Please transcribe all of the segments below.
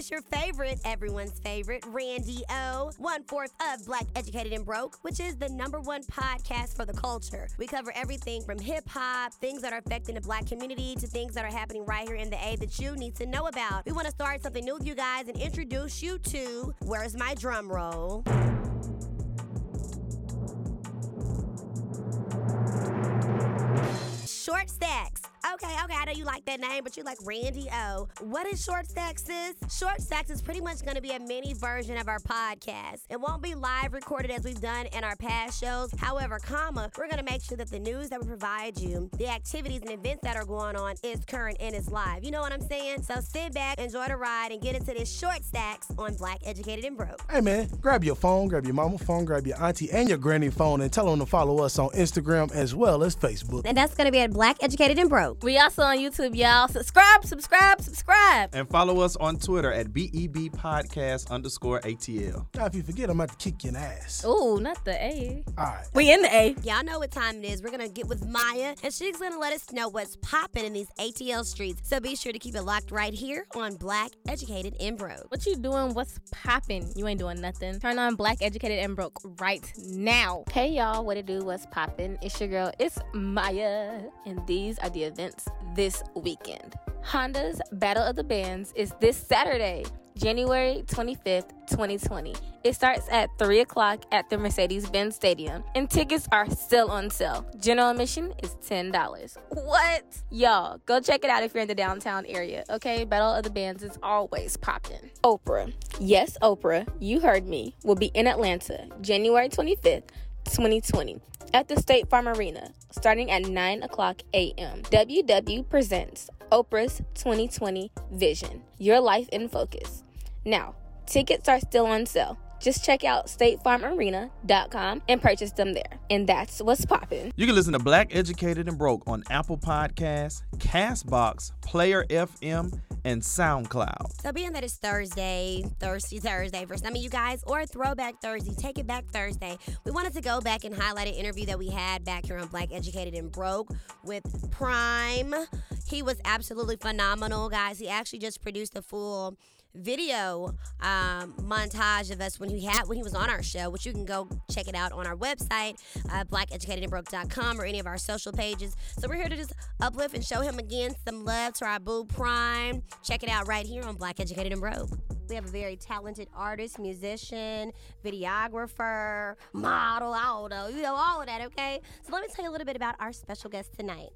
it's your favorite, everyone's favorite, Randy O, one fourth of Black Educated and Broke, which is the number one podcast for the culture. We cover everything from hip hop, things that are affecting the black community, to things that are happening right here in the A that you need to know about. We want to start something new with you guys and introduce you to Where's My Drum Roll? Short Stacks. Okay, okay, I know you like that name, but you like Randy O. What is Short Stacks, sis? Short Stacks is pretty much going to be a mini version of our podcast. It won't be live recorded as we've done in our past shows. However, comma, we're going to make sure that the news that we provide you, the activities and events that are going on is current and is live. You know what I'm saying? So sit back, enjoy the ride, and get into this Short Stacks on Black Educated and Broke. Hey man, grab your phone, grab your mama phone, grab your auntie and your granny phone, and tell them to follow us on Instagram as well as Facebook. And that's going to be at Black Educated and Broke. We also on YouTube, y'all. Subscribe, subscribe, subscribe. And follow us on Twitter at BEB Podcast underscore ATL. Now, if you forget, I'm about to kick your ass. Ooh, not the A. All right. We in the A. Y'all know what time it is. We're gonna get with Maya, and she's gonna let us know what's popping in these ATL streets. So be sure to keep it locked right here on Black Educated and Broke. What you doing? What's popping? You ain't doing nothing. Turn on Black Educated and Broke right now. Hey y'all, what it do? What's popping? It's your girl, it's Maya. And these are the events this weekend. Honda's Battle of the Bands is this Saturday, January 25th, 2020. It starts at 3 o'clock at the Mercedes Benz Stadium, and tickets are still on sale. General admission is $10. What? Y'all, go check it out if you're in the downtown area, okay? Battle of the Bands is always popping. Oprah, yes, Oprah, you heard me, will be in Atlanta January 25th, 2020 at the State Farm Arena starting at 9 o'clock a.m. WW presents Oprah's 2020 Vision Your Life in Focus. Now, tickets are still on sale. Just check out statefarmarena.com and purchase them there. And that's what's popping. You can listen to Black Educated and Broke on Apple Podcasts, Castbox, Player FM, and SoundCloud. So being that it's Thursday, Thirsty Thursday for some of you guys, or Throwback Thursday, Take It Back Thursday, we wanted to go back and highlight an interview that we had back here on Black Educated and Broke with Prime. He was absolutely phenomenal, guys. He actually just produced a full video um, montage of us when he had when he was on our show, which you can go check it out on our website, uh, blackeducatedandbroke.com, or any of our social pages. So we're here to just uplift and show him again some love to our boo Prime. Check it out right here on Black Educated and Broke. We have a very talented artist, musician, videographer, model, don't know, you know, all of that, okay? So let me tell you a little bit about our special guest tonight.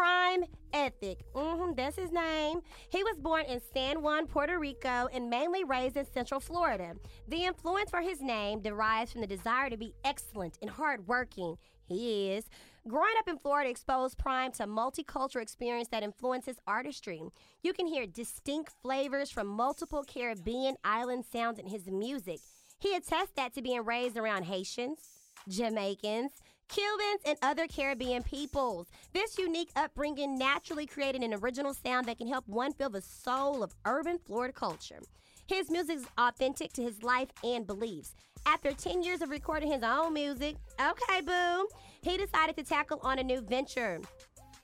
Prime Ethic. hmm that's his name. He was born in San Juan, Puerto Rico, and mainly raised in Central Florida. The influence for his name derives from the desire to be excellent and hardworking. He is. Growing up in Florida exposed Prime to multicultural experience that influences artistry. You can hear distinct flavors from multiple Caribbean island sounds in his music. He attests that to being raised around Haitians, Jamaicans, Cubans, and other Caribbean peoples. This unique upbringing naturally created an original sound that can help one feel the soul of urban Florida culture. His music is authentic to his life and beliefs. After 10 years of recording his own music, okay, boo, he decided to tackle on a new venture.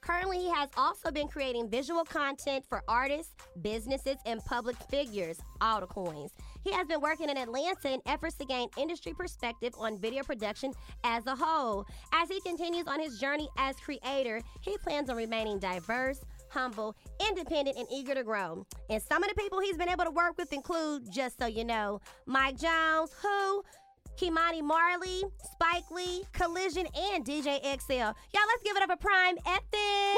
Currently, he has also been creating visual content for artists, businesses, and public figures, all the coins. He has been working in Atlanta in efforts to gain industry perspective on video production as a whole. As he continues on his journey as creator, he plans on remaining diverse, humble, independent, and eager to grow. And some of the people he's been able to work with include, just so you know, Mike Jones, who Ky-Mani Marley, Spike Lee, Collision, and DJ XL. Y'all, let's give it up for Prime Ethic.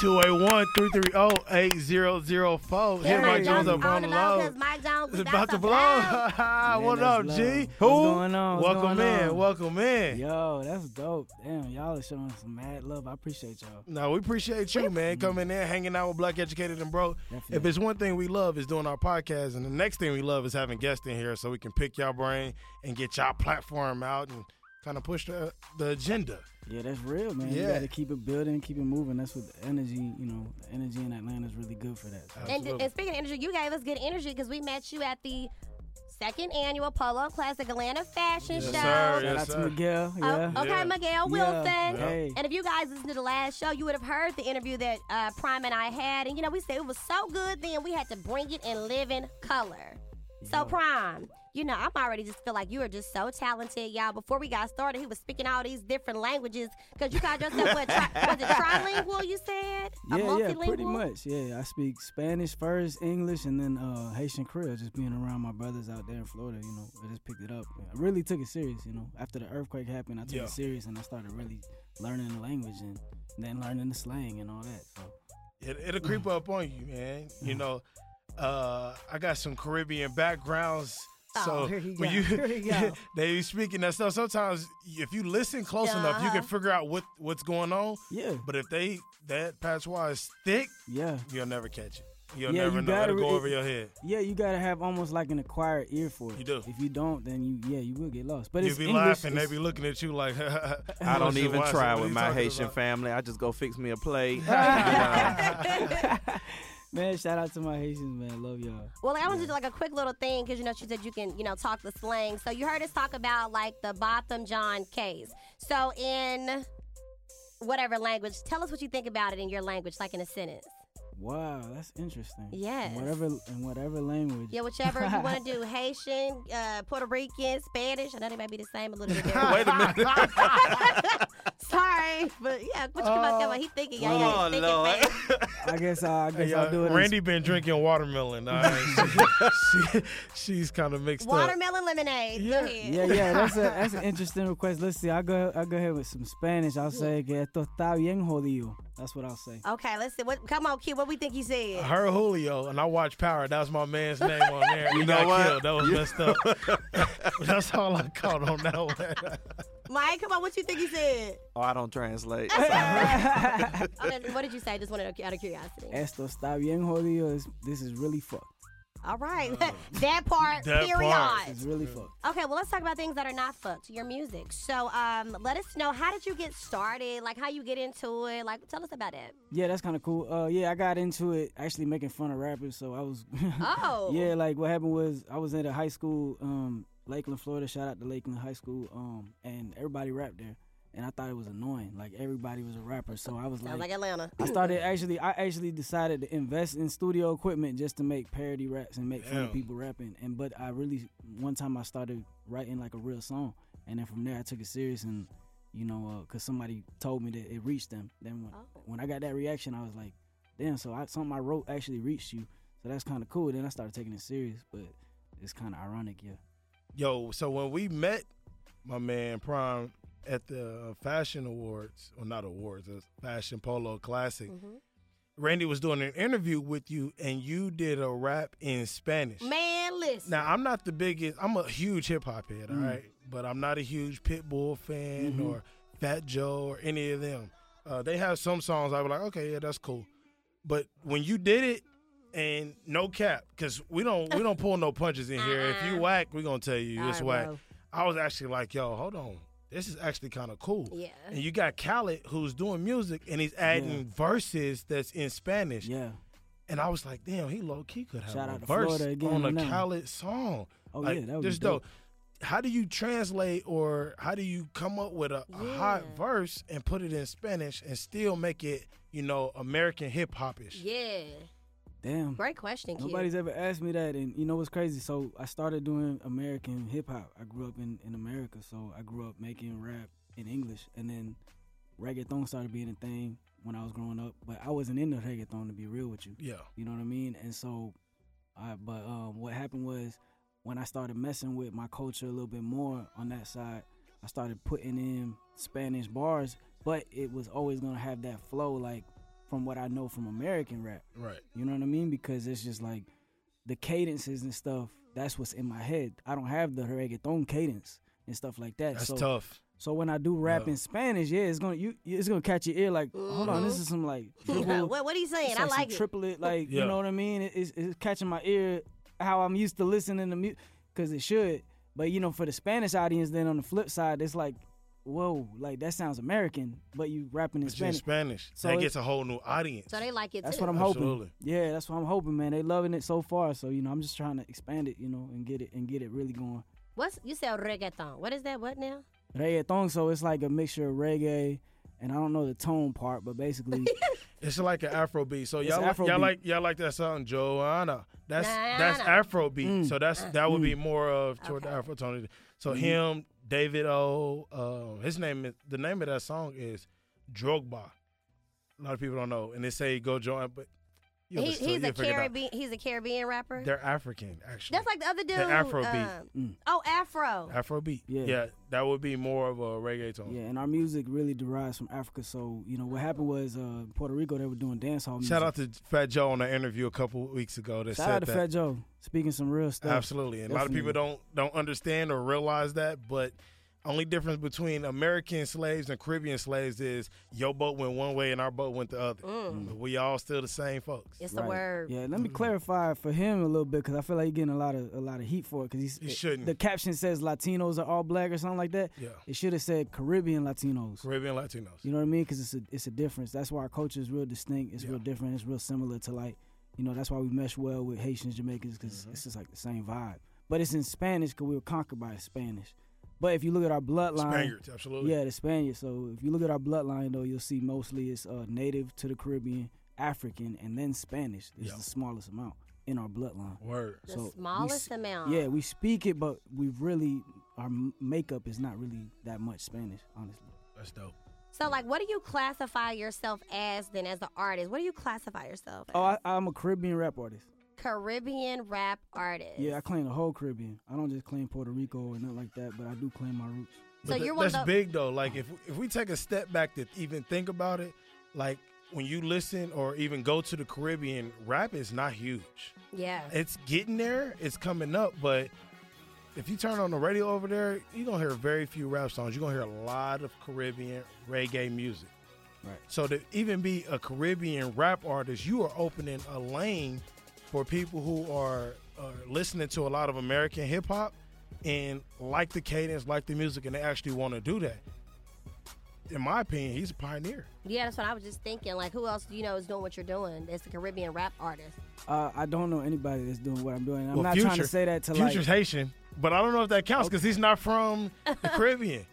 281-330-8004. Hit Mike Mike Jones up on the low, low. 'cause Mike Jones It's about to blow. Man, what that's up, love. G? What's going on? What's welcome going in. on? Welcome in. Yo, that's dope. Damn, y'all are showing some mad love. I appreciate y'all. No, we appreciate you, man, mm. coming in, hanging out with Black Educated and Broke. If it's one thing we love is doing our podcast, and the next thing we love is having guests in here so we can pick y'all brain and get y'all platform out and kind of push the, the agenda. Yeah, that's real, man. You got to keep it building, keep it moving. That's what the energy, you know, the energy in Atlanta is really good for that. So. And, Absolutely. and speaking of energy, you gave us good energy because we met you at the second annual Polo Classic Atlanta Fashion Yes, Show. sir. Shout Yes, out to sir. Miguel. Oh, Yeah. okay, Yeah. Miguel Yeah. Wilson. Hey. And if you guys listened to the last show, you would have heard the interview that uh, Prime and I had. And, you know, we said it was so good then we had to bring it in living color. So, Yeah. Prime, you know, I'm already just feel like you are just so talented, y'all. Before we got started, he was speaking all these different languages because you called yourself, what, tri- was it trilingual, you said? A Yeah, yeah, pretty much. Yeah, I speak Spanish first, English, and then uh, Haitian Creole. Just being around my brothers out there in Florida, you know, I just picked it up. I really took it serious, you know. After the earthquake happened, I took Yeah. it serious, and I started really learning the language and then learning the slang and all that. So It, it'll creep up on you, man. You know, uh, I got some Caribbean backgrounds. So Oh, here he when go. you Here he go. they speaking that stuff, sometimes if you listen close enough, you Uh-huh. can figure out what what's going on. yeah, But if they that patois is thick, yeah, you'll never catch it. You'll Yeah, never you know. gotta It'll go re- over your head. yeah. You gotta have almost like an acquired ear for it. You do. If you don't, then you yeah you will get lost. But You it's be English. laughing, they be looking at you like. I don't even try with my Haitian about? family. I just go fix me a plate. Man, shout out to my Haitians, man. Love y'all. Well, I want to do like a quick little thing because you know she said you can you know talk the slang. So you heard us talk about like the Botham Jean case. So in whatever language, tell us what you think about it in your language, like in a sentence. Wow, that's interesting. Yes. Whatever in whatever language. Yeah, whichever you want to do, Haitian, uh, Puerto Rican, Spanish. I know they might be the same a little bit. different. Wait a minute. Sorry, but yeah, what you come on, come on. He thinking, yeah, yeah, Oh, he's thinking Lord. fast. I guess uh, I guess Hey, I'll uh, do it. in Randy been drinking watermelon. all right? she, she- she's kind of mixed up. Watermelon lemonade. Yeah. Yeah, yeah, that's a that's an interesting request. Let's see. I'll go I'll go ahead with some Spanish. I'll say que esto está bien jodido. That's what I'll say. Okay, let's see. What? Come on, kid. What we think he said? Her Julio, and I watched Power. That was my man's name on there. He You got know what? killed. That was messed up. That's all I caught on that one. Mike, come on. What you think he said? Oh, I don't translate. Okay, what did you say? Just wanted out of curiosity. Esto está bien jodido. Is this is really fucked. All right, that part. That period. part. It's really fucked. Okay, well, let's talk about things that are not fucked. Your music. So, um, let us know how did you get started? Like how you get into it? Like, tell us about it. Yeah, that's kind of cool. Uh, yeah, I got into it actually making fun of rappers. So I was. Oh. yeah, like what happened was I was at a high school, um, Lakeland, Florida. Shout out to Lakeland High School. Um, and everybody rapped there, and I thought it was annoying. Like everybody was a rapper, so I was Sounds like Atlanta. I started actually. I actually decided to invest in studio equipment just to make parody raps and make fun of people rapping. And but I really one time I started writing like a real song, and then from there I took it serious and you know uh, because somebody told me that it reached them. Then when, Oh. when I got that reaction, I was like, damn. So I, something I wrote actually reached you. So that's kind of cool. Then I started taking it serious, but it's kind of ironic, yeah. Yo, so when we met my man Prime at the Fashion Awards, well, not awards, the Fashion Polo Classic, Mhm. Randy was doing an interview with you, and you did a rap in Spanish. Man, listen. Now, I'm not the biggest, I'm a huge hip hop head, all Mm. right? But I'm not a huge Pitbull fan Mhm. or Fat Joe or any of them. Uh, they have some songs I was like, okay, yeah, that's cool. But when you did it, and no cap, because we don't we don't pull no punches in here. If you Uh-uh. whack, we gonna tell you All it's right, whack. bro. I was actually like, yo, hold on, this is actually kind of cool. Yeah. And you got Khaled who's doing music and he's adding Yeah. verses that's in Spanish. Yeah. And I was like, damn, he low key could have Shout a out verse Florida again on a on that one. Khaled song. Oh like, yeah, that would be just dope. dope. How do you translate or how do you come up with a, a hot verse and put it in Spanish and still make it, you know, American hip hop ish? Yeah. Damn. Great question, kid. Nobody's ever asked me that, and you know what's crazy? So I started doing American hip hop. I grew up in, in America, so I grew up making rap in English, and then reggaeton started being a thing when I was growing up. But I wasn't into reggaeton to be real with you. Yeah. You know what I mean? And so, I but um, what happened was when I started messing with my culture a little bit more on that side, I started putting in Spanish bars, but it was always gonna have that flow like from what I know from American rap. Right. You know what I mean? Because it's just like the cadences and stuff. That's what's in my head. I don't have the reggaeton cadence and stuff like that. That's so, tough. so when I do rap Yeah. in Spanish, yeah, it's gonna you it's gonna catch your ear. Like, hold on, this is some like triple, what, what are you saying? it's I like some like it. triplet. Like Yeah. you know what I mean? It- it's, it's catching my ear how I'm used to listening to music because it should. But you know, for the Spanish audience, then on the flip side, it's like whoa, like that sounds American, but you rapping in It's in Spanish. Spanish. So that it- gets a whole new audience. So they like it That's too. what I'm Absolutely. hoping. Yeah, that's what I'm hoping, man. They loving it so far, so you know, I'm just trying to expand it, you know, and get it and get it really going. What's you said reggaeton? What is that? What now? Reggaeton, so it's like a mixture of reggae, and I don't know the tone part, but basically, It's like an Afro beat. So y'all, like, y'all Afrobeat. like y'all like that song Joanna. That's Nah, that's nah. Afro beat. Mm. So that's that would be more of toward Okay. the Afro tone. So Mhm. him, David O. Uh, his name is the name of that song is Drogba. A lot of people don't know, and they say go join, but He, listen to he's a you'll figure it out. Caribbean. He's a Caribbean rapper. They're African actually. That's like the other dude. Afrobeat. um, Mm. oh, Afro. Afro beat. Yeah. yeah, that would be more of a reggaeton. yeah, and our music really derives from Africa. So you know, what happened was uh, Puerto Rico they were doing dance hall music. Shout out to Fat Joe on the interview a couple weeks ago that Shout said out to that. Fat Joe speaking some real stuff. Absolutely, and a lot of people don't don't understand or realize that. But only difference between American slaves and Caribbean slaves is your boat went one way and our boat went the other. Mm. We all still the same folks. It's the Right. word. Yeah, let me clarify for him a little bit because I feel like he's getting a lot of a lot of heat for it because he's You shouldn't. the caption says Latinos are all black or something like that. Yeah, It should have said Caribbean Latinos. Caribbean Latinos. You know what I mean? Because it's a it's a difference. That's why our culture is real distinct. It's real different. It's real similar to like, you know, that's why we mesh well with Haitians, Jamaicans, because Mm-hmm. it's just like the same vibe. But it's in Spanish because we were conquered by the Spanish. But if you look at our bloodline, Spaniards, absolutely. yeah, the Spaniards. So if you look at our bloodline, though, you'll see mostly it's uh, native to the Caribbean, African, and then Spanish is Yeah. the smallest amount in our bloodline. Word. The So smallest s- amount. Yeah, we speak it, but we really our makeup is not really that much Spanish, honestly. That's dope. So, like, what do you classify yourself as then as an artist? What do you classify yourself as? Oh, I, I'm a Caribbean rap artist. Caribbean rap artist. Yeah, I claim the whole Caribbean. I don't just claim Puerto Rico or nothing like that, but I do claim my roots. So But th- you're one that's the- big though. Like if if we take a step back to even think about it, like when you listen or even go to the Caribbean, rap is not huge. Yeah. It's getting there. It's coming up, but if you turn on the radio over there, you're gonna hear very few rap songs. You're gonna hear a lot of Caribbean reggae music. Right. So to even be a Caribbean rap artist, you are opening a lane for people who are, are listening to a lot of American hip hop and like the cadence, like the music, and they actually want to do that. In my opinion, he's a pioneer. Yeah, that's what I was just thinking. Like, who else you know is doing what you're doing? That's a Caribbean rap artist. Uh, I don't know anybody that's doing what I'm doing. I'm Well, not trying to say that to Future's like. Haitian, but I don't know if that counts because he's not from the Caribbean.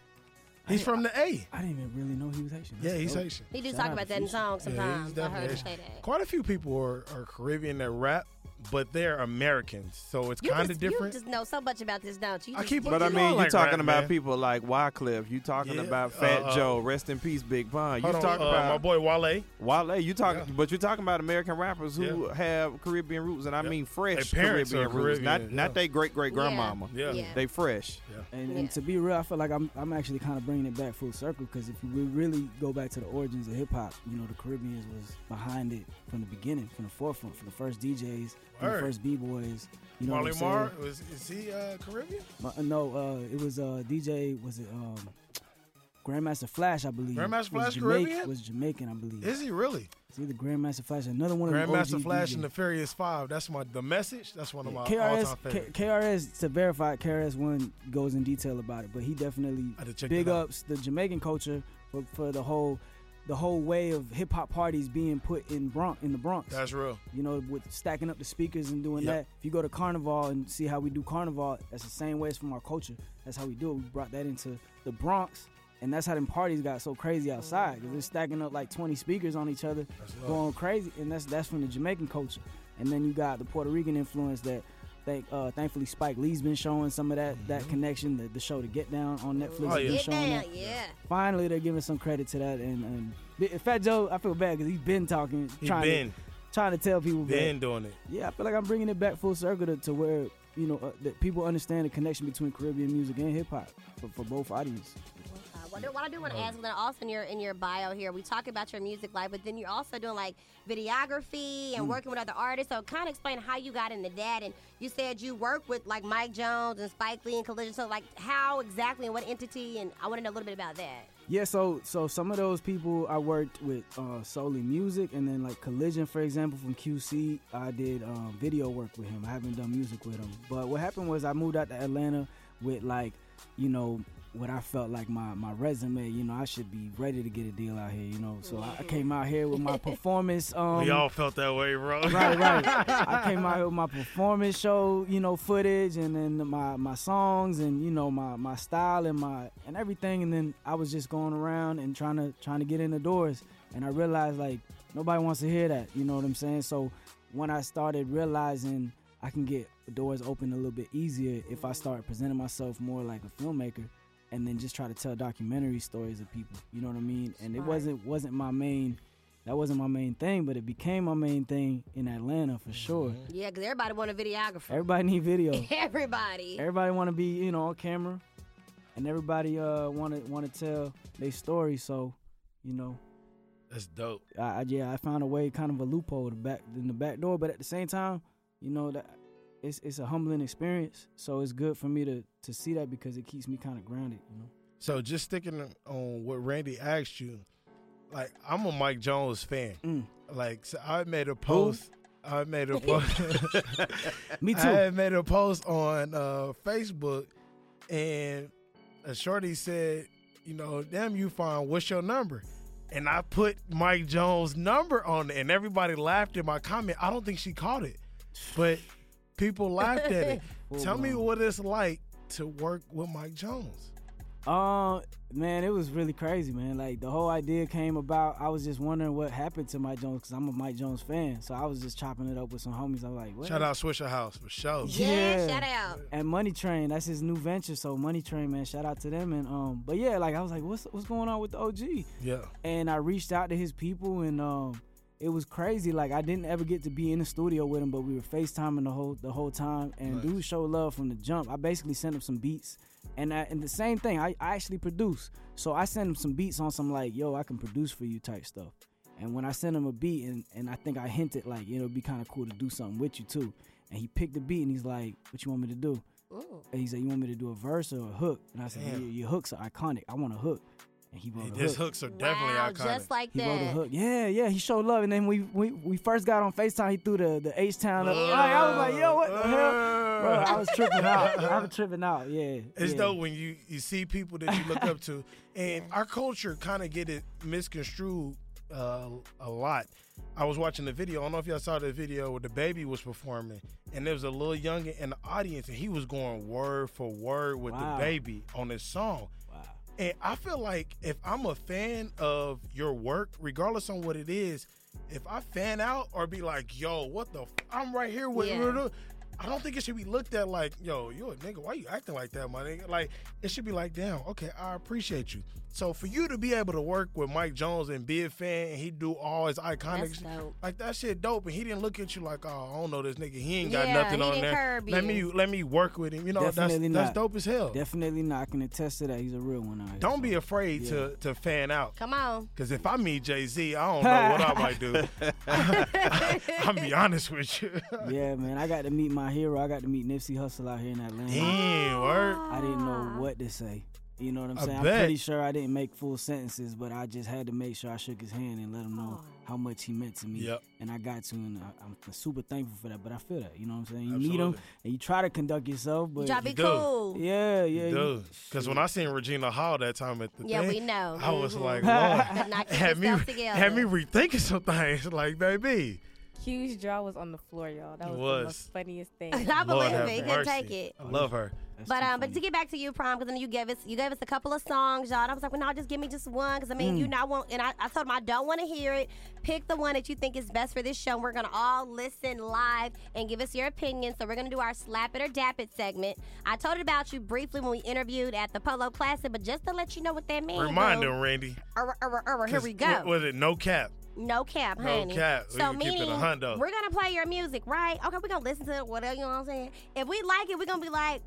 He's from the A. I didn't even really know he was Haitian. Yeah, he's dope. Haitian. He do Shout talk about that in Future. songs Yeah, he's sometimes. I heard him Haitian. say that. Quite a few people are, are Caribbean that rap, but they're Americans, so it's kind of different. You just know so much about this, don't you? You I keep- But I mean, I you like talking rap, about man. people like Wyclef. You talking Yeah, about Fat uh, uh, Joe. Rest in peace, Big Pun. You Hold on, talking uh, about my boy Wale. Wale. You talking, Yeah. but you're talking about American rappers who Yeah. have Caribbean roots, and I Yeah. mean fresh Their Caribbean roots, not Caribbean, not yeah. they great great grandmama. Yeah. Yeah. They fresh. And, Yeah. and to be real, I feel like I'm I'm actually kind of bringing it back full circle because if we really go back to the origins of hip hop, you know, the Caribbeans was behind it from the beginning, from the forefront, from the first DJs, from the first b boys. You know Marley what I'm Marr saying? was is he uh, Caribbean? Ma- uh, no, uh, it was uh, DJ. Was it um, Grandmaster Flash? I believe. Grandmaster was Flash Jamaican, Caribbean? Was Jamaican, I believe. Is he really? It's either Grandmaster Flash, another one of Grandmaster Flash and the Furious Five. That's my the message. That's one of my KRS, all-time K- favorites. KRS to verify, KRS One goes in detail about it, but he definitely I had to check big ups the Jamaican culture for, for the whole the whole way of hip hop parties being put in Bronx in the Bronx. That's real. you know, with stacking up the speakers and doing Yep. that. If you go to Carnival and see how we do Carnival, that's the same way it's from our culture. That's how we do it. We brought that into the Bronx, and that's how them parties got so crazy outside because they're stacking up like 20 speakers on each other, going crazy, and that's that's from the Jamaican culture. And then you got the Puerto Rican influence that. Thank, uh, thankfully, Spike Lee's been showing some of that that connection. The, the show to Get Down on Netflix Mm-hmm. Oh, yeah. been Get showing down, that. yeah. Finally, they're giving some credit to that. And, and Bi- Fat Joe, I feel bad because he's been talking, He trying been to trying to tell people. but- been doing it. yeah, I feel like I'm bringing it back full circle to, to where you know uh, that people understand the connection between Caribbean music and hip hop for, for both audiences. What, what I do want to ask, then also in your in your bio here, we talk about your music life, but then you're also doing like videography and working with other artists. So kind of explain how you got into that. And you said you work with like Mike Jones and Spike Lee and Collision. So like how exactly and what entity? And I want to know a little bit about that. Yeah, so so some of those people I worked with uh, solely music, and then like Collision, for example, from QC, I did um, video work with him. I haven't done music with him, but what happened was I moved out to Atlanta with like, you know, what I felt like my my resume. You know, I should be ready to get a deal out here. You know, so I, I came out here with my performance. Um, we all felt that way, bro. right, right. I came out here with my performance show, you know, footage, and then my my songs, and you know, my my style and my and everything. And then I was just going around and trying to trying to get in the doors, and I realized like nobody wants to hear that. You know what I'm saying? So when I started realizing I can get doors open a little bit easier if I start presenting myself more like a filmmaker and then just try to tell documentary stories of people. You know what I mean? And it wasn't wasn't my main that wasn't my main thing, but it became my main thing in Atlanta for sure. Yeah, because everybody want a videographer. Everybody need video. Everybody. everybody want to be, you know, on camera. And everybody uh want to want to tell their story, so, you know, That's dope. I, I yeah, I found a way, kind of a loophole to back in the back door, but at the same time, you know that it's it's a humbling experience. So it's good for me to to see that because it keeps me kind of grounded, you know. So just sticking on what Randy asked you, like I'm a Mike Jones fan. Mm. Like so I made a post. I made a post. Me too. I made a post on uh, Facebook, and a shorty said, "You know, damn you fine. What's your number?" And I put Mike Jones' number on it, and everybody laughed at my comment. I don't think she caught it, but people laughed at it. Full Tell me what it's like to work with Mike Jones. Uh, man, it was really crazy, man. Like the whole idea came about. I was just wondering what happened to Mike Jones because I'm a Mike Jones fan. So I was just chopping it up with some homies. I'm like, what? Shout out Swishahouse for sure. yeah, Yeah. shout out. and Money Train. That's his new venture. So Money Train, man, shout out to them. And um, but yeah, like I was like, what's what's going on with the OG? Yeah. And I reached out to his people, and um, it was crazy. Like I didn't ever get to be in the studio with him, but we were FaceTiming the whole the whole time. And Nice. dude showed love from the jump. I basically sent him some beats. And, I, and the same thing, I, I actually produce. So I sent him some beats on some like, yo, I can produce for you type stuff. And when I sent him a beat, and, and I think I hinted like, you know, it'd be kind of cool to do something with you too. And he picked the beat and he's like, what you want me to do? Ooh. And he said, you want me to do a verse or a hook? And I said, Damn. your, your hooks are iconic. I want a hook. And he wrote a His hook. hooks are definitely wow, iconic. just like He wrote a that. hook. Yeah, yeah. He showed love, and then we we, we first got on Facetime. He threw the the H Town up. Like, I was like, yo, what the hell, bro? I was tripping out. I was tripping out. Yeah, It's yeah. dope when you you see people that you look up to, and our culture kind of get it misconstrued uh, a lot. I was watching the video. I don't know if y'all saw the video where the baby was performing, and there was a little youngin in the audience, and he was going word for word with Wow. the baby on this song. And I feel like if I'm a fan of your work, regardless on what it is, if I fan out or be like, "Yo, what the? F- I'm right here with," Yeah. I don't think it should be looked at like, "Yo, you a nigga? Why you acting like that, my nigga?" Like it should be like, "Damn, okay, I appreciate you." So for you to be able to work with Mike Jones and be a fan, and he do all his iconic, That's sh- dope. like that shit dope, and he didn't look at you like, "Oh, I don't know this nigga. He ain't got Yeah, nothing he on didn't there. curb Let you." me let me work with him." You know, Definitely that's that's dope as hell. Definitely not. I can attest to that. He's a real one out here. Don't so. be afraid Yeah. to to fan out. Come on. Cause if I meet Jay Z, I don't know what I might do. I'm be honest with you. Yeah, man. I got to meet my hero. I got to meet Nipsey Hussle out here in Atlanta. Damn, word. I didn't know what to say. You know what I'm I saying? bet. I'm pretty sure I didn't make full sentences, but I just had to make sure I shook his hand and let him know how much he meant to me. Yep. And I got to, and I, I'm super thankful for that. But I feel that, you know what I'm saying? You meet him Absolutely. and you try to conduct yourself, but You try to be You do. cool. yeah, yeah, you- Dude, because when I seen Regina Hall that time at the Yeah, thing, we know. I was Mhm. like, Better Lord, not keep had me yourself together. had me rethinking some things. Like, baby, Q's jaw was on the floor, y'all. That It was, the was. most funniest thing. I Lord believe have it. He couldn't mercy. take it. I love her. That's But um, but to get back to you, prom, because I know you gave us you gave us a couple of songs, y'all. And I was like, well, no, just give me just one, because I mean, Mm. you not want, and I, I told him I don't want to hear it. Pick the one that you think is best for this show. And we're gonna all listen live and give us your opinion. So we're gonna do our slap it or dap it segment. I told it about you briefly when we interviewed at the Polo Classic, but just to let you know what that means. Remind them, Randy. Err, err, err, Here we go. wa- Was it no cap? No cap, honey. No cap. We So can keep it a meaning we're gonna play your music, right? Okay, we're gonna listen to it, whatever you know what I'm saying. If we like it, we're gonna be like,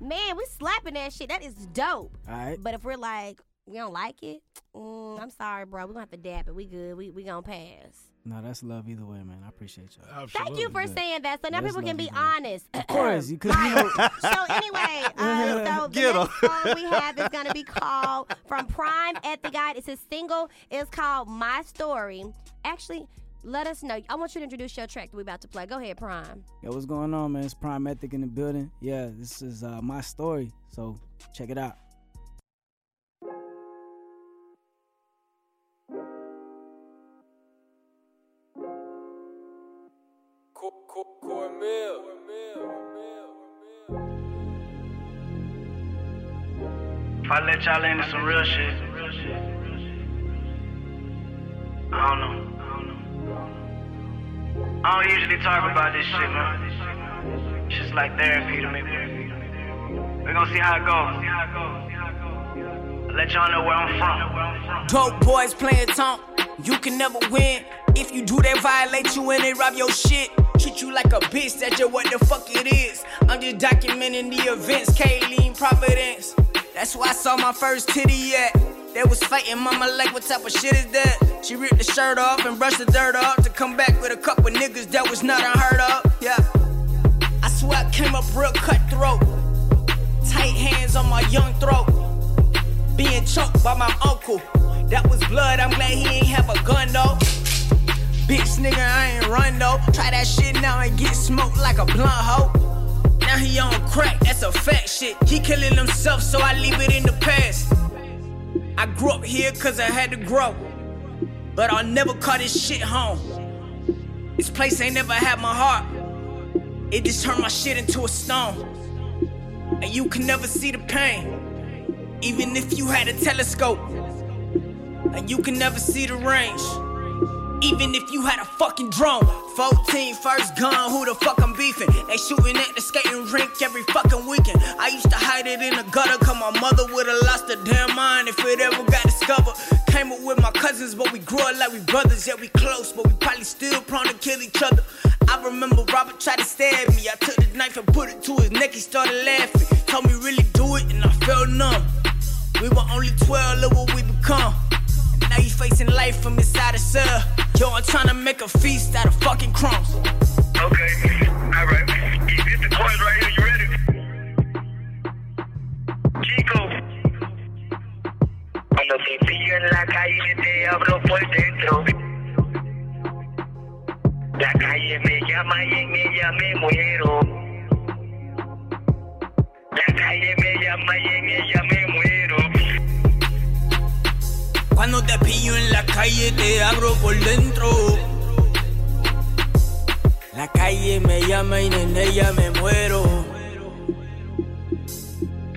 man, we slapping that shit. That is dope. All right. But if we're like, we don't like it, mm, I'm sorry, bro. We're gonna have to dap it. We good. We we gonna pass. No, that's love either way, man. I appreciate y'all. Absolutely. Thank you for saying that. So now That's people can be honest. Of course, because you know, so anyway, uh, so the Get 'em. next song we have is gonna be called from Prime at the Guide. It's a single. It's called My Story. Actually, let us know. I want you to introduce your track that we're about to play. Go ahead, Prime. Yo, what's going on, man? It's Prime Ethic in the building. Yeah, this is uh, my story. So check it out. If I let y'all into some real shit, I don't know. I don't usually talk about this shit, man. It's just like therapy to me. We're gonna see how it goes. I'll let y'all know where I'm from. Dope boys playing tonk. You can never win. If you do, they violate you and they rob your shit. Treat you like a bitch, that's just what the fuck it is. I'm just documenting the events, Kayleen Providence. That's where I saw my first titty at. They was fighting, mama, like, what type of shit is that? She ripped the shirt off and brushed the dirt off to come back with a couple niggas that was not unheard of. Yeah. I swear I came up real cutthroat. Tight hands on my young throat. Being choked by my uncle. That was blood, I'm glad he ain't have a gun though. Bitch nigga, I ain't run though. Try that shit now and get smoked like a blunt hoe. Now he on crack, that's a fact shit. He killing himself, so I leave it in the past. I grew up here cause I had to grow. But I'll never call this shit home. This place ain't never had my heart. It just turned my shit into a stone. And you can never see the pain. Even if you had a telescope. And you can never see the range. Even if you had a fucking drone. 14 first gun, who the fuck I'm beefing? They shooting at the skating rink every fucking weekend. I used to hide it in the gutter, cause my mother would've lost her damn mind if it ever got discovered. Came up with my cousins, but we grew up like we brothers. Yeah, we close, but we probably still prone to kill each other. I remember Robert tried to stab me. I took the knife and put it to his neck, he started laughing. Told me really do it, and I felt numb. We were only 12, look what we become. Now you facing life from inside a cell. Yo, I'm trying to make a feast out of fucking crumbs. Okay, alright. Get the coins right here, you ready? Chico. Cuando en la calle te abro por dentro. La calle me llama y en ella me muero. La calle me llama y en ella me muero. Cuando te pillo en la calle te abro por dentro. La calle me llama y en ella me muero.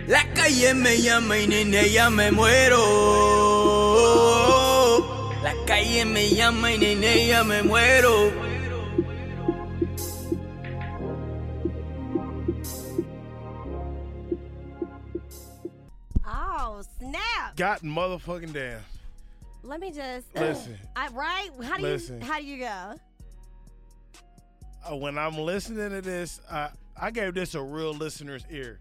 La calle me llama y en ella me muero. La calle me llama y en ella me muero. Oh, snap. God motherfucking damn. Let me just Listen. I, right? How do Listen. you how do you go? Uh, when I'm listening to this, I, I gave this a real listener's ear.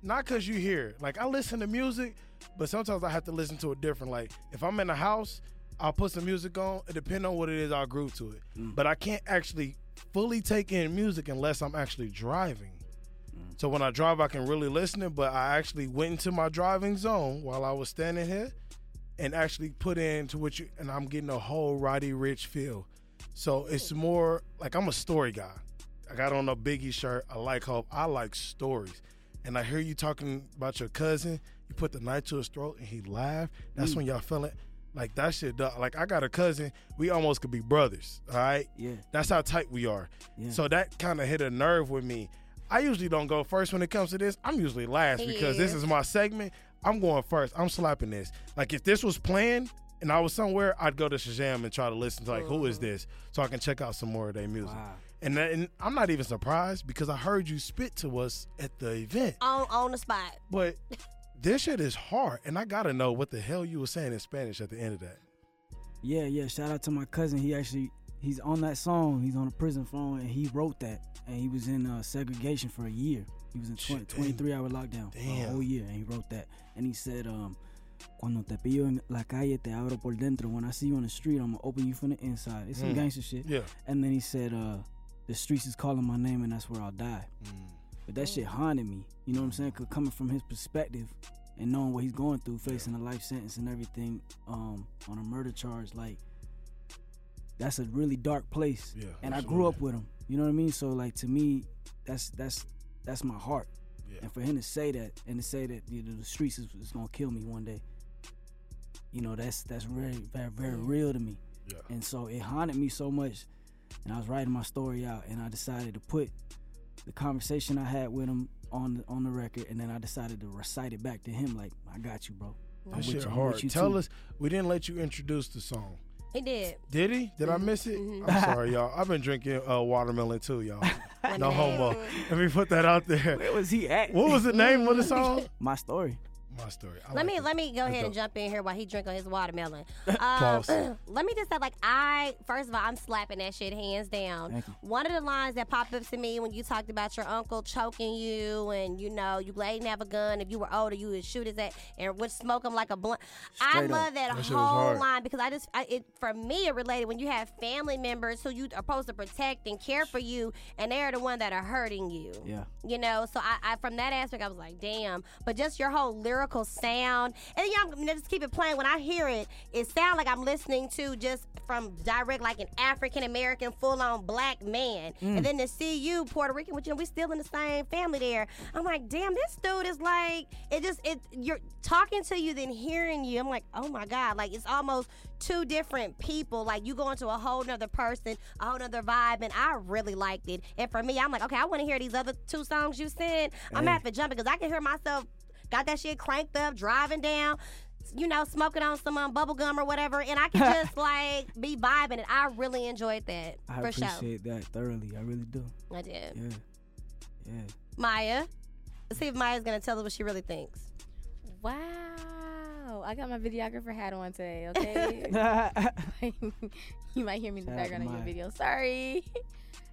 Not because you hear. Like, I listen to music, but sometimes I have to listen to it different. Like, if I'm in the house, I'll put some music on. It depends on what it is, I'll groove to it. But I can't actually fully take in music unless I'm actually driving. So when I drive, I can really listen it, but I actually went into my driving zone while I was standing here and actually put into what you, and I'm getting a whole Roddy Ricch feel. So it's more like I'm a story guy. I got on a Biggie shirt. I like hope. I like stories. And I hear you talking about your cousin. You put the knife to his throat and he laughed. That's mm. when y'all feeling. Like that shit. dog. Like I got a cousin. We almost could be brothers. All right. Yeah. That's how tight we are. Yeah. So that kind of hit a nerve with me. I usually don't go first when it comes to this. I'm usually last because this is my segment. I'm going first. I'm slapping this. Like if this was planned and I was somewhere, I'd go to Shazam and try to listen to like who is this, so I can check out some more of their music. Wow. And, that, and I'm not even surprised because I heard you spit to us at the event. On on the spot. But this shit is hard, and I gotta know what the hell you were saying in Spanish at the end of that. Yeah, yeah. Shout out to my cousin. He actually he's on that song. He's on a prison phone, and he wrote that. And he was in uh, segregation for a year. He was in 20, 23 hour lockdown for a whole year, and he wrote that. And he said, um, "Cuando te pillo en la calle, te abro por dentro. When I see you on the street, I'm gonna open you from the inside." It's some Mm. gangster shit. Yeah. And then he said, uh, "The streets is calling my name, and that's where I'll die." But that shit haunted me. You know what I'm saying? Cause coming from his perspective and knowing what he's going through, facing a life sentence and everything, um, on a murder charge, like that's a really dark place. Yeah, And I grew up with him. You know what I mean? So like to me, that's that's that's my heart. Yeah. And for him to say that and to say that you know, the streets is, is gonna kill me one day, you know, that's that's very very very real to me. Yeah. And so it haunted me so much and I was writing my story out, and I decided to put the conversation I had with him on the, on the record, and then I decided to recite it back to him like, "I got you, bro." That shit hard. Tell too." us, we didn't let you introduce the song. He did. Did he? Did I miss it? I'm sorry, y'all. I've been drinking uh, watermelon too, y'all. no homo. Let me put that out there. Where was he at? What was the name of the song? My story. My story. I Let like me it. let me go That's ahead and jump in here while he drinking his watermelon. Um, let me just say, like, I first of all, I'm slapping that shit hands down. One of the lines that popped up to me when you talked about your uncle choking you, and you know you didn't have a gun. If you were older, you would shoot his at and would smoke him like a blunt. I Straight up. love that, That whole line because I just, I, it for me, it related when you have family members who you are supposed to protect and care for you, and they're the one that are hurting you Yeah. you know so I, I from that aspect i was like damn but just your whole lyrical sound. And yeah, I'm gonna just keep it playing when i hear it it sounds like i'm listening to just from direct like an african american full-on black man. Mm. And then to see you puerto rican which you know we still in the same family there. I'm like damn this dude is like it just it you're talking to you then hearing you i'm like oh my god. Like it's almost two different people. Like you go into a whole nother person, a whole nother vibe, and I really liked it. And for me, I'm like, okay, I want to hear these other two songs you sent. I'm gonna have to jump because I can hear myself got that shit cranked up, driving down. You know, smoking on some um, bubble gum or whatever, and I can just like be vibing, and I really enjoyed that I for sure. appreciate that thoroughly. I really do. I did. Yeah. Yeah. Maya, let's see if Maya's gonna tell us what she really thinks. Wow. I got my videographer hat on today, okay? you might hear me in the Shout background of your video. Sorry.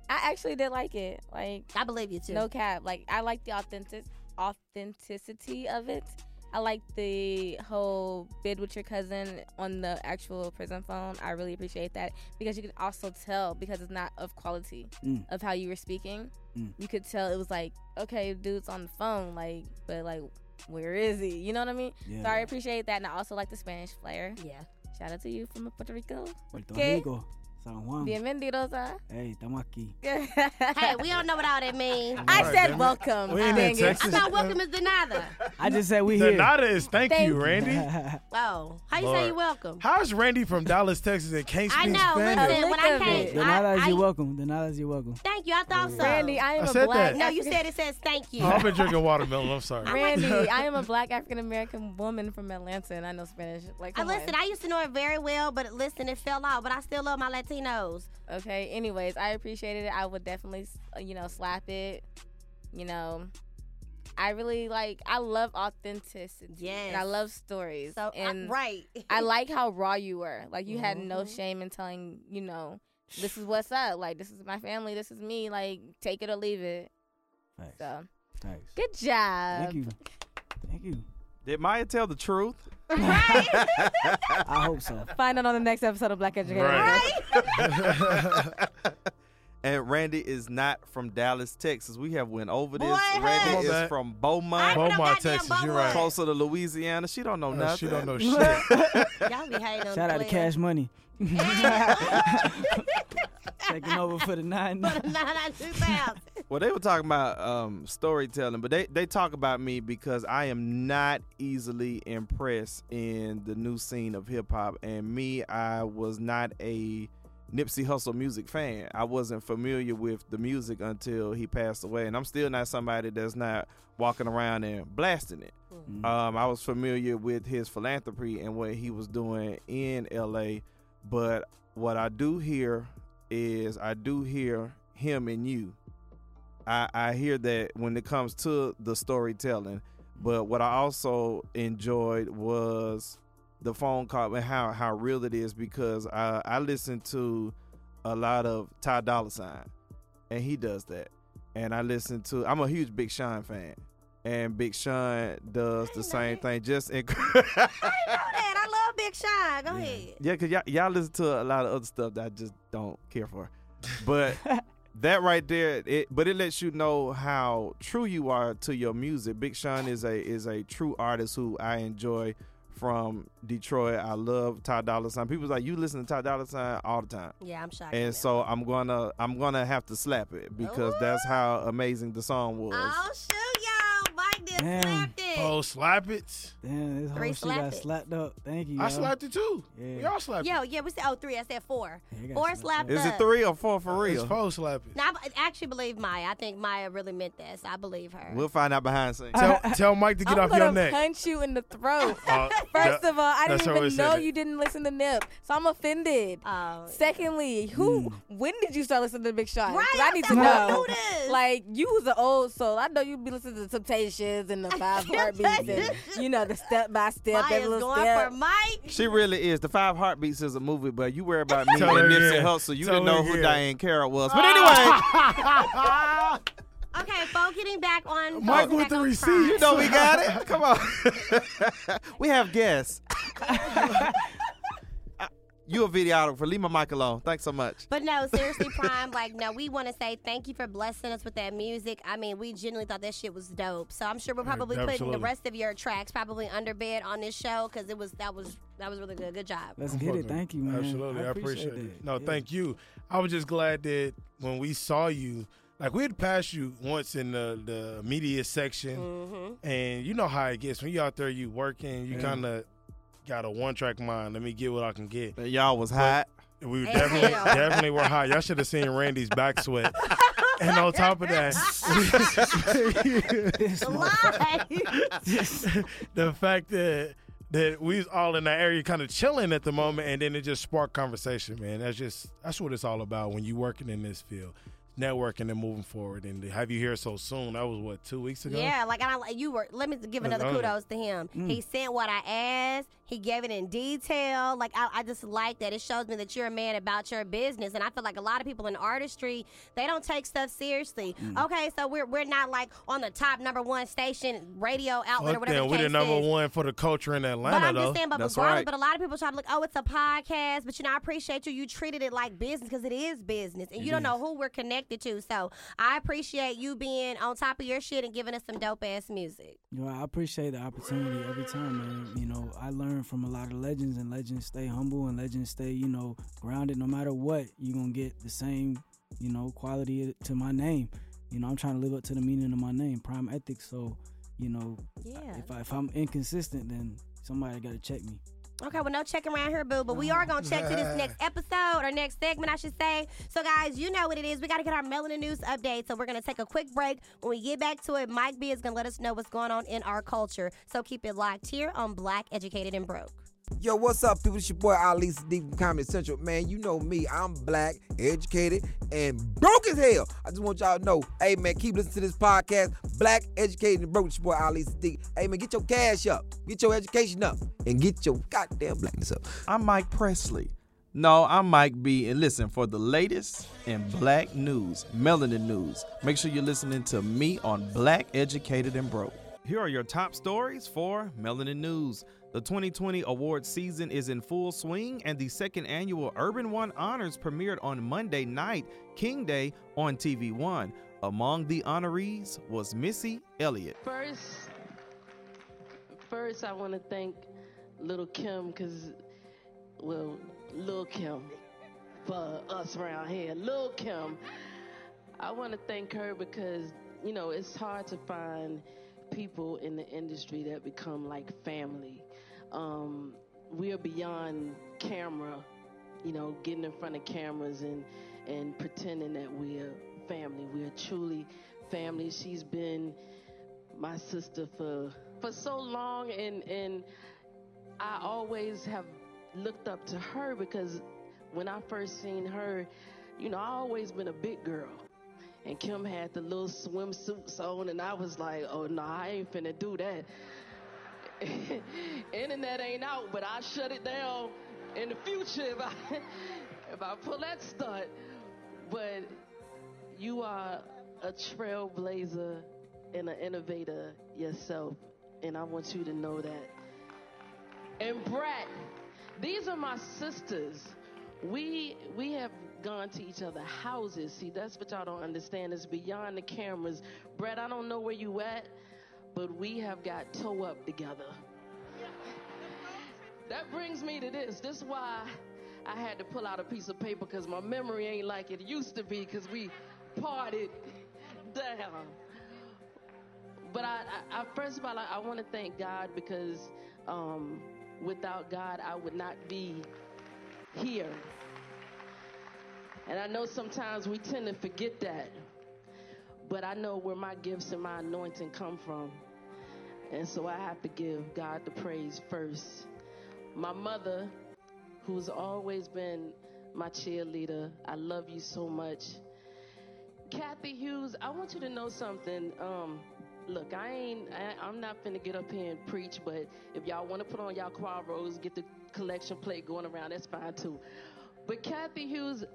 I actually did like it. Like, I believe you too. no cap. Like, I like the authentic authenticity of it. I like the whole bid with your cousin on the actual prison phone. I really appreciate that because you can also tell because it's not of quality Mm. of how you were speaking. Mm. You could tell it was like, okay, dude's on the phone, like, but like, where is he? You know what I mean? Yeah. So I appreciate that, and I also like the Spanish flair. Yeah. Shout out to you from Puerto Rico. Puerto Okay. Rico. San Juan. Bienvenidos. ah. Hey, estamos aquí. Hey, we don't know what all that means. I Alright, said damn welcome. We ain't dang in. Texas. I thought welcome is denied. I just said we The here. nada is thank, Thank you, you. Randy. Oh, how you say Lord. you welcome? How's Randy from Dallas, Texas, and can't speak I know. Spanish? Listen, when I Look at came, it. the I, nada is you're welcome. The nada is you're welcome. thank you. I thought so. Randy, I am I a said black. that. no, you said it says thank you. Oh, I've been drinking watermelon. I'm sorry. Randy, I am a black African American woman from Atlanta, and I know Spanish. Like, I come listen. I used to know it very well, but listen, it fell out. But I still love my Latinos. Okay. Anyways, I appreciated it. I would definitely, uh, you know, slap it. You know, I really like. I love authenticity. Yes. And I love stories. So and I, right. I like how raw you were. Like you had no Mhm. shame in telling, you know, this is what's up. Like this is my family. This is me. Like take it or leave it. Facts. So Facts. good job. Thank you. Thank you. Did Maya tell the truth? right. I hope so. Find out on the next episode of Black Educated. Right. and Randy is not from Dallas, Texas. We have went over this. Boy, Randy is back. from I Beaumont, ain't Beaumont, Texas, you're right. closer to Louisiana. She don't know Uh, nothing. she don't know shit. Y'all be hating on Shout out to Cash Money. Taking over for the nine. Nah, nah, 2000. Well, they were talking about um, storytelling, but they, they talk about me because I am not easily impressed in the new scene of hip hop. And me, I was not a Nipsey Hussle music fan. I wasn't familiar with the music until he passed away. And I'm still not somebody that's not walking around and blasting it. Mm. Um, I was familiar with his philanthropy and what he was doing in LA, but what I do hear is I do hear him and you. I, I hear that when it comes to the storytelling, but what I also enjoyed was the phone call and how how real it is because I I listen to a lot of Ty Dolla Sign, and he does that, and I listen to I'm a huge Big Sean fan, and Big Sean does the same thing. Just in, I know that. I love Big Sean. Go ahead. yeah, cause y'all, y'all listen to a lot of other stuff that I just don't care for, but that right there, it but it lets you know how true you are to your music. Big Sean is a is a true artist who I enjoy from Detroit. I love Ty Dolla Sign. People's like you listen to Ty Dolla Sign all the time. Yeah, I'm shocked. And so I'm gonna I'm gonna have to slap it because that's how amazing the song was. Oh shoot, y'all! Mike just Damn. slapped it. It. Oh, slap it. Damn, this whole Three shit slap got it. slapped up. Thank you. I yo. slapped it too. Yeah. Y'all slapped Yo, it. yeah, we said oh three. I said four. Yeah, got Four slapped slapped up. Is it up. three or four for It's real? four slap it. Now, I actually believe Maya. I think Maya really meant this. I believe her. We'll find out behind scenes. Tell, tell Mike to get I'm off gonna your neck. punch you in the throat. Uh, First that- of all, I that's didn't always even said know it. you didn't listen to Nip, so I'm offended. Oh. Secondly, who? When did you start listening to Big Sean? 'Cause Right, I need to I know. knew this. Like you was an old soul. I know you'd be listening to Temptations and the Five Heartbeats and you know the step by step, Maya's every little going step. for Mike. She really is. The Five Heartbeats is a movie, but you worry about me Tell and her Nipsey again. Hussle. You Tell didn't know who again. Diahann Carroll was. But anyway, Okay, folks, getting back on. Mike with the on receipt. You know we got it. Come on. we have guests. you a videographer. Leave my mic alone. Thanks so much. But no, seriously, Prime, like, no, we want to say thank you for blessing us with that music. I mean, we genuinely thought that shit was dope. So I'm sure we're probably putting the rest of your tracks probably under bed on this show because it was that was that was really good. Good job. Let's get it. Thank you, man. Absolutely, I appreciate, that. it. No, Yeah. thank you. I was just glad that when we saw you, like we had passed you once in the, the media section, Mm-hmm. and you know how it gets when you out there, you working, you Yeah. kind of got a one track mind. Let me get what I can get. And y'all was hot. We were definitely definitely were hot. Y'all should have seen Randy's back sweat. And on top of that, the fact that that we was all in that area kind of chilling at the moment and then it just sparked conversation, man. That's just that's what it's all about when you working in this field. Networking and moving forward and to have you here so soon. That was what, two weeks ago? Yeah, like I you were. Let me give another Oh. kudos to him. Mm. He sent what I asked. He gave it in detail. Like I, I just like that. It shows me that you're a man about your business. And I feel like a lot of people in artistry, they don't take stuff seriously. Mm. Okay, so we're we're not like on the top number one station radio outlet or Fuck whatever. them. the We the number is. one for the culture in Atlanta. But Atlanta I'm though. just saying, but That's regardless, right. but a lot of people try to look, oh, it's a podcast, but you know, I appreciate you. You treated it like business because it is business, and you don't know who we're connected to. So I appreciate you being on top of your shit and giving us some dope ass music. You know, I appreciate the opportunity every time, man. You know, I learn from a lot of legends, and legends stay humble, and legends stay, you know, grounded. No matter what, you're gonna get the same, you know, quality to my name. You know, I'm trying to live up to the meaning of my name, Prime Ethics. So, you know, Yeah. if I, if I'm inconsistent, then somebody got to check me. Okay, well, no checking around here, boo, but we are going to check to this next episode or next segment, I should say. So, guys, you know what it is. We got to get our melanin news update. So, we're going to take a quick break. When we get back to it, Mike B is going to let us know what's going on in our culture. So, keep it locked here on Black, Educated, and Broke. Yo, what's up, people? It's your boy Ali Siddiq from Comedy Central. Man, you know me. I'm black, educated, and broke as hell. I just want y'all to know, hey, man, keep listening to this podcast. Black, educated, and broke. It's your boy Ali Siddiq. Hey, man, get your cash up, get your education up, and get your goddamn blackness up. I'm Mike Presley. No, I'm Mike B. And listen, for the latest in black news, melanin news, make sure you're listening to me on Black, Educated, and Broke. Here are your top stories for Melanin News. The 2020 award season is in full swing, and the second annual Urban One Honors premiered on Monday night, King Day, on TV One. Among the honorees was Missy Elliott. First, first I want to thank Little Kim because, well, Lil Kim for us around here. Lil Kim, I want to thank her because you know it's hard to find people in the industry that become like family. Um, we are beyond camera, you know, getting in front of cameras and and pretending that we're family. We are truly family. She's been my sister for for so long and and I always have looked up to her because when I first seen her, you know, I always been a big girl. And Kim had the little swimsuits on and I was like, oh no, I ain't finna do that. Internet ain't out, but I shut it down in the future if I if I pull that stunt. But you are a trailblazer and an innovator yourself, and I want you to know that. And Brat, these are my sisters. We we have gone to each other houses. See, that's what y'all don't understand. It's beyond the cameras. Brat, I don't know where you at, but we have got toe up together. That brings me to this. This is why I had to pull out a piece of paper because my memory ain't like it used to be because we parted down. but I, I, I first of all, I, I want to thank God because um, without God, I would not be here. And I know sometimes we tend to forget that. But I know where my gifts and my anointing come from. And so I have to give God the praise first. My mother, who's always been my cheerleader, I love you so much. Cathy Hughes, I want you to know something. Um, look, I ain't, I, I'm not finna get up here and preach, but if y'all want to put on y'all quarros, get the collection plate going around, that's fine too. But Cathy Hughes,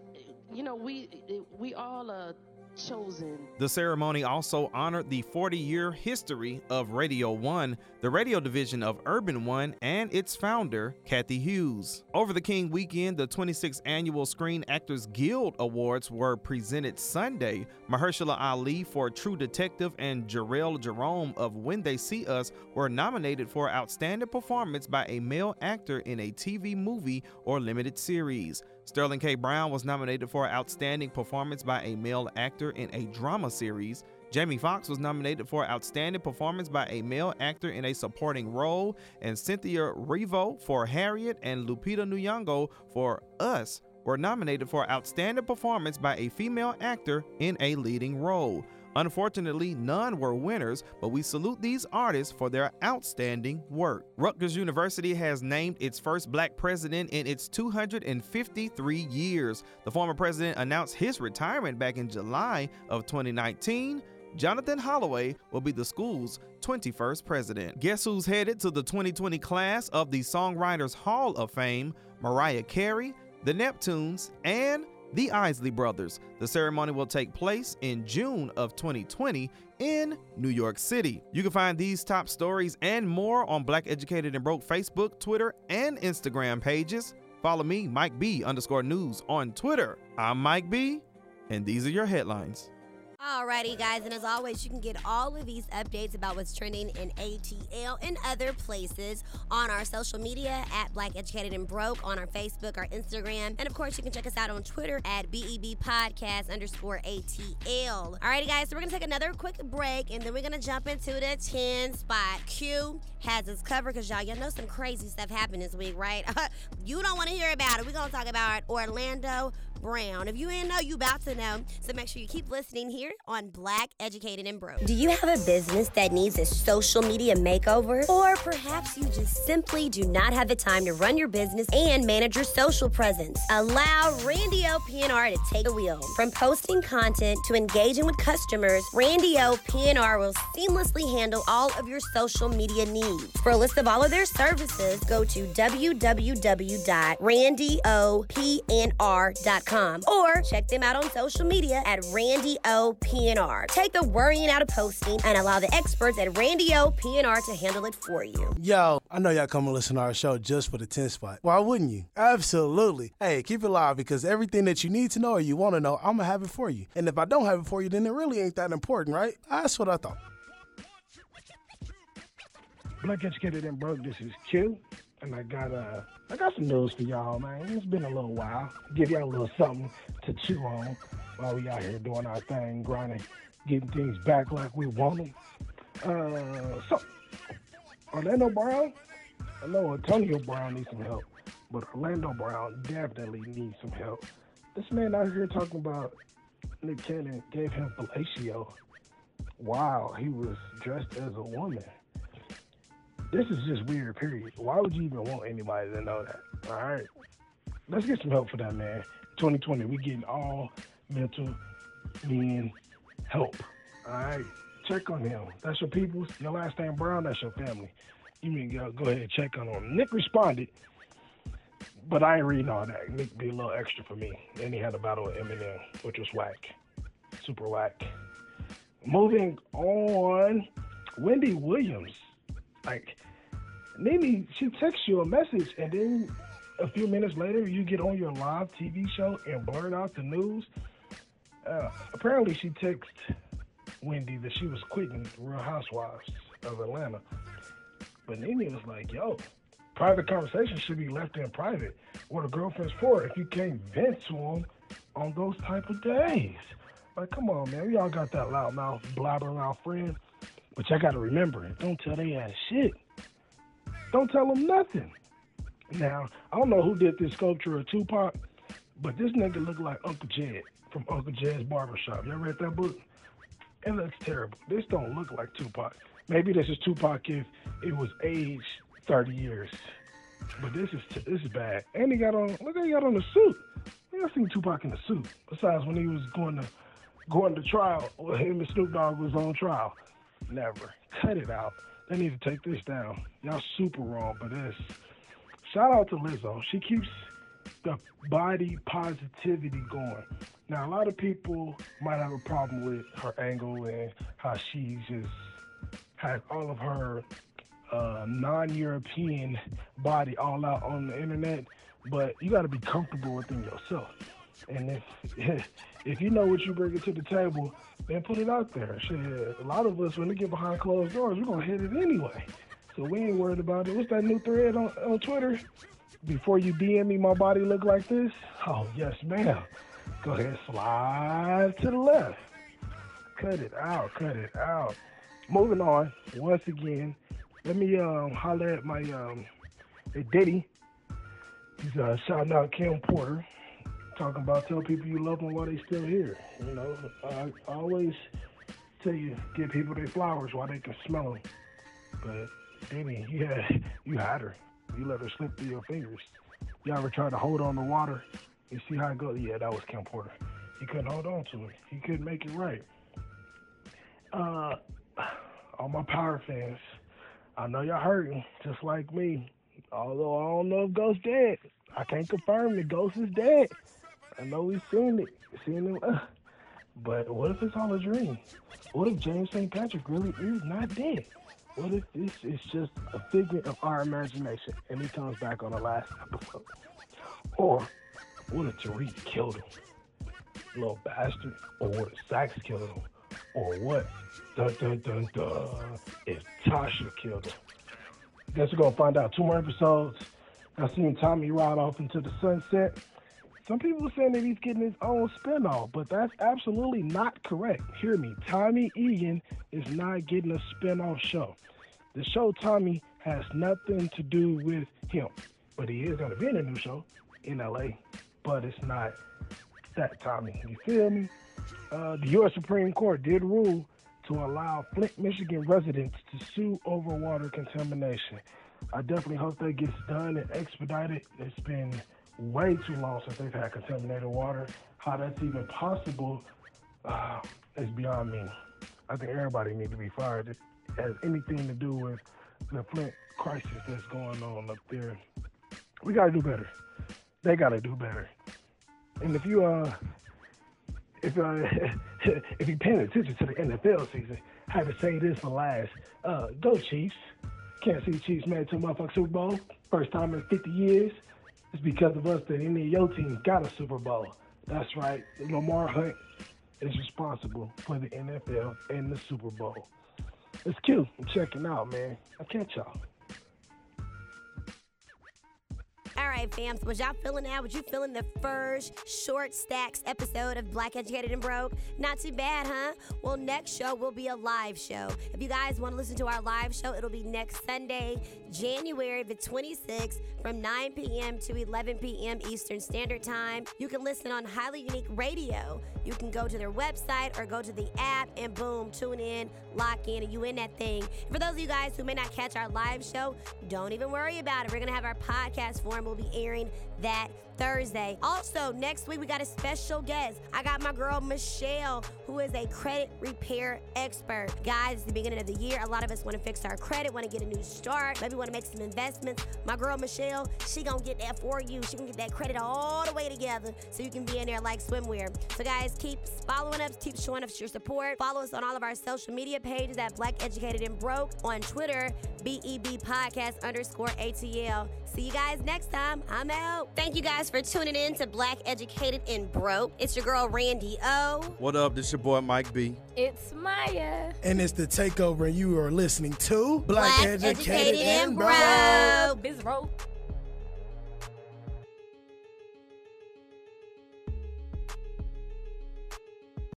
you know, we we all are chosen. The ceremony also honored the 40 year history of Radio One, the radio division of Urban One, and its founder, Cathy Hughes. Over the King weekend, the 26th annual Screen Actors Guild Awards were presented Sunday. Mahershala Ali for True Detective and Jharrel Jerome of When They See Us were nominated for Outstanding Performance by a Male Actor in a TV Movie or Limited Series. Sterling K. Brown was nominated for Outstanding Performance by a Male Actor in a Drama Series. Jamie Foxx was nominated for Outstanding Performance by a Male Actor in a Supporting Role, and Cynthia Erivo for Harriet and Lupita Nyong'o for Us were nominated for Outstanding Performance by a Female Actor in a Leading Role. Unfortunately, none were winners, but we salute these artists for their outstanding work. Rutgers University has named its first black president in its 253 years. The former president announced his retirement back in July of 2019. Jonathan Holloway will be the school's 21st president. Guess who's headed to the 2020 class of the Songwriters Hall of Fame? Mariah Carey, the Neptunes, and the Isley Brothers. The ceremony will take place in June of 2020 in New York City. You can find these top stories and more on Black Educated and Broke Facebook, Twitter, and Instagram pages. Follow me, Mike B underscore news on Twitter. I'm Mike B, and these are your headlines. Alrighty, guys, and as always, you can get all of these updates about what's trending in ATL and other places on our social media at Black Educated and Broke on our Facebook, our Instagram, and of course, you can check us out on Twitter at BEB Podcast underscore ATL. Alrighty, guys, so we're gonna take another quick break, and then we're gonna jump into the 10 spot. Q has us covered because y'all, y'all know some crazy stuff happened this week, right? you don't want to hear about it. We're gonna talk about Orlando Brown. If you didn't know, you about to know. So make sure you keep listening here on Black Educated and Broke. Do you have a business that needs a social media makeover? Or perhaps you just simply do not have the time to run your business and manage your social presence? Allow Randy O PNR to take the wheel. From posting content to engaging with customers, Randy O PNR will seamlessly handle all of your social media needs. For a list of all of their services, go to www.randyopnr.com or check them out on social media at Randy O PNR. Take the worrying out of posting and allow the experts at Randy O PNR to handle it for you. Yo, I know y'all come and listen to our show just for the 10 spot. Why wouldn't you? Absolutely. Hey, keep it live because everything that you need to know or you want to know, I'm going to have it for you. And if I don't have it for you, then it really ain't that important, right? That's what I thought. Black Educated and Broke, this is Q. And I got uh I got some news for y'all, man. It's been a little while. Give y'all a little something to chew on while we out here doing our thing, grinding, getting things back like we want them. Uh, so, Orlando Brown, I know Antonio Brown needs some help, but Orlando Brown definitely needs some help. This man out here talking about Nick Cannon gave him fellatio while he was dressed as a woman. This is just weird, period. Why would you even want anybody to know that? All right. Let's get some help for that, man. 2020, we getting all mental men help. All right. Check on him. That's your people. Your last name Brown, that's your family. You mean go, go ahead and check on him. Nick responded, but I ain't reading all that. Nick be a little extra for me. Then he had a battle with Eminem, which was whack. Super whack. Moving on, Wendy Williams. Like, Nene, she texts you a message, and then a few minutes later, you get on your live TV show and blurt out the news. Uh, apparently, she texted Wendy that she was quitting Real Housewives of Atlanta. But Nene was like, yo, private conversations should be left in private. What a girlfriend's for if you can't vent to them on those type of days. Like, come on, man. We all got that loudmouth, blabbering mouth friend. But y'all gotta remember, it. don't tell they ass shit. Don't tell them nothing. Now, I don't know who did this sculpture of Tupac, but this nigga look like Uncle Jed from Uncle Jed's Barbershop. Y'all read that book? It looks terrible. This don't look like Tupac. Maybe this is Tupac if it was aged 30 years. But this is this is bad. And he got on look how he got on the suit. I seen Tupac in a suit. Besides when he was going to going to trial, him and Snoop Dogg was on trial. Never. Cut it out. They need to take this down. Y'all super wrong for this. Shout out to Lizzo. She keeps the body positivity going. Now, a lot of people might have a problem with her angle and how she just has all of her uh, non-European body all out on the internet, but you got to be comfortable within yourself. And if if you know what you bring to the table, then put it out there. Shit, a lot of us when we get behind closed doors, we're gonna hit it anyway. So we ain't worried about it. What's that new thread on, on Twitter? Before you DM me, my body look like this? Oh yes, ma'am. Go ahead, slide to the left. Cut it out, cut it out. Moving on. Once again, let me um holler at my um Diddy. He's uh shouting out Kim Porter, talking about tell people you love them while they still here. You know, I, always tell you give people their flowers while they can smell them. But you had you had her. You let her slip through your fingers. You ever try to hold on to water? You see how it goes? Yeah, that was Kim Porter. He couldn't hold on to it. He couldn't make it right. Uh, all my power fans, I know y'all hurting just like me. Although I don't know if Ghost dead. I can't confirm that Ghost is dead. I know we've seen it, seen him. Uh, but what if it's all a dream? What if James St. Patrick really is not dead? What if this is just a figment of our imagination and he comes back on the last episode? Or what if Tariq killed him? Little bastard. Or what if Sax killed him? Or what? Dun dun dun dun. If Tasha killed him. Guess we're gonna find out. Two more episodes. I seen Tommy ride off into the sunset. Some people are saying that he's getting his own spinoff, but that's absolutely not correct. Hear me. Tommy Egan is not getting a spinoff show. The show Tommy has nothing to do with him, but he is going to be in a new show in LA, but it's not that Tommy. You feel me? Uh, the U.S. Supreme Court did rule to allow Flint, Michigan residents to sue over water contamination. I definitely hope that gets done and expedited. It's been way too long since they've had contaminated water. How that's even possible uh, is beyond me. I think everybody needs to be fired. It has anything to do with the Flint crisis that's going on up there. We got to do better. They got to do better. And if you uh, if uh, if you're paying attention to the NFL season, I to say this for last. Uh, go Chiefs. Can't see Chiefs made to a motherfucking Super Bowl. First time in 50 years. It's because of us that any of your teams got a Super Bowl. That's right. Lamar Hunt is responsible for the NFL and the Super Bowl. It's cute. I'm checking out, man. I'll catch y'all. Right, fams, was y'all feeling that? Was you feeling the first short stacks episode of Black Educated and Broke? Not too bad, huh? Well, next show will be a live show. If you guys want to listen to our live show, it'll be next Sunday, January the 26th from 9 p.m. to 11 p.m. Eastern Standard Time. You can listen on Highly Unique Radio. You can go to their website or go to the app and boom, tune in, lock in, and you in that thing. For those of you guys who may not catch our live show, don't even worry about it. We're going to have our podcast form. We'll be airing that Thursday. Also, next week we got a special guest. I got my girl Michelle, who is a credit repair expert. Guys, it's the beginning of the year. A lot of us want to fix our credit, want to get a new start, maybe want to make some investments. My girl Michelle, she gonna get that for you. She gonna get that credit all the way together so you can be in there like swimwear. So guys, keep following us, keep showing us your support. Follow us on all of our social media pages at Black Educated and Broke on Twitter, BEB Podcast underscore ATL. See you guys next time. I'm out. Thank you guys for tuning in to Black Educated and Broke. It's your girl Randy O. What up? This your boy Mike B. It's Maya. And it's the takeover, and you are listening to Black, Black Educated, Educated and and Broke. Broke. Biz Rope.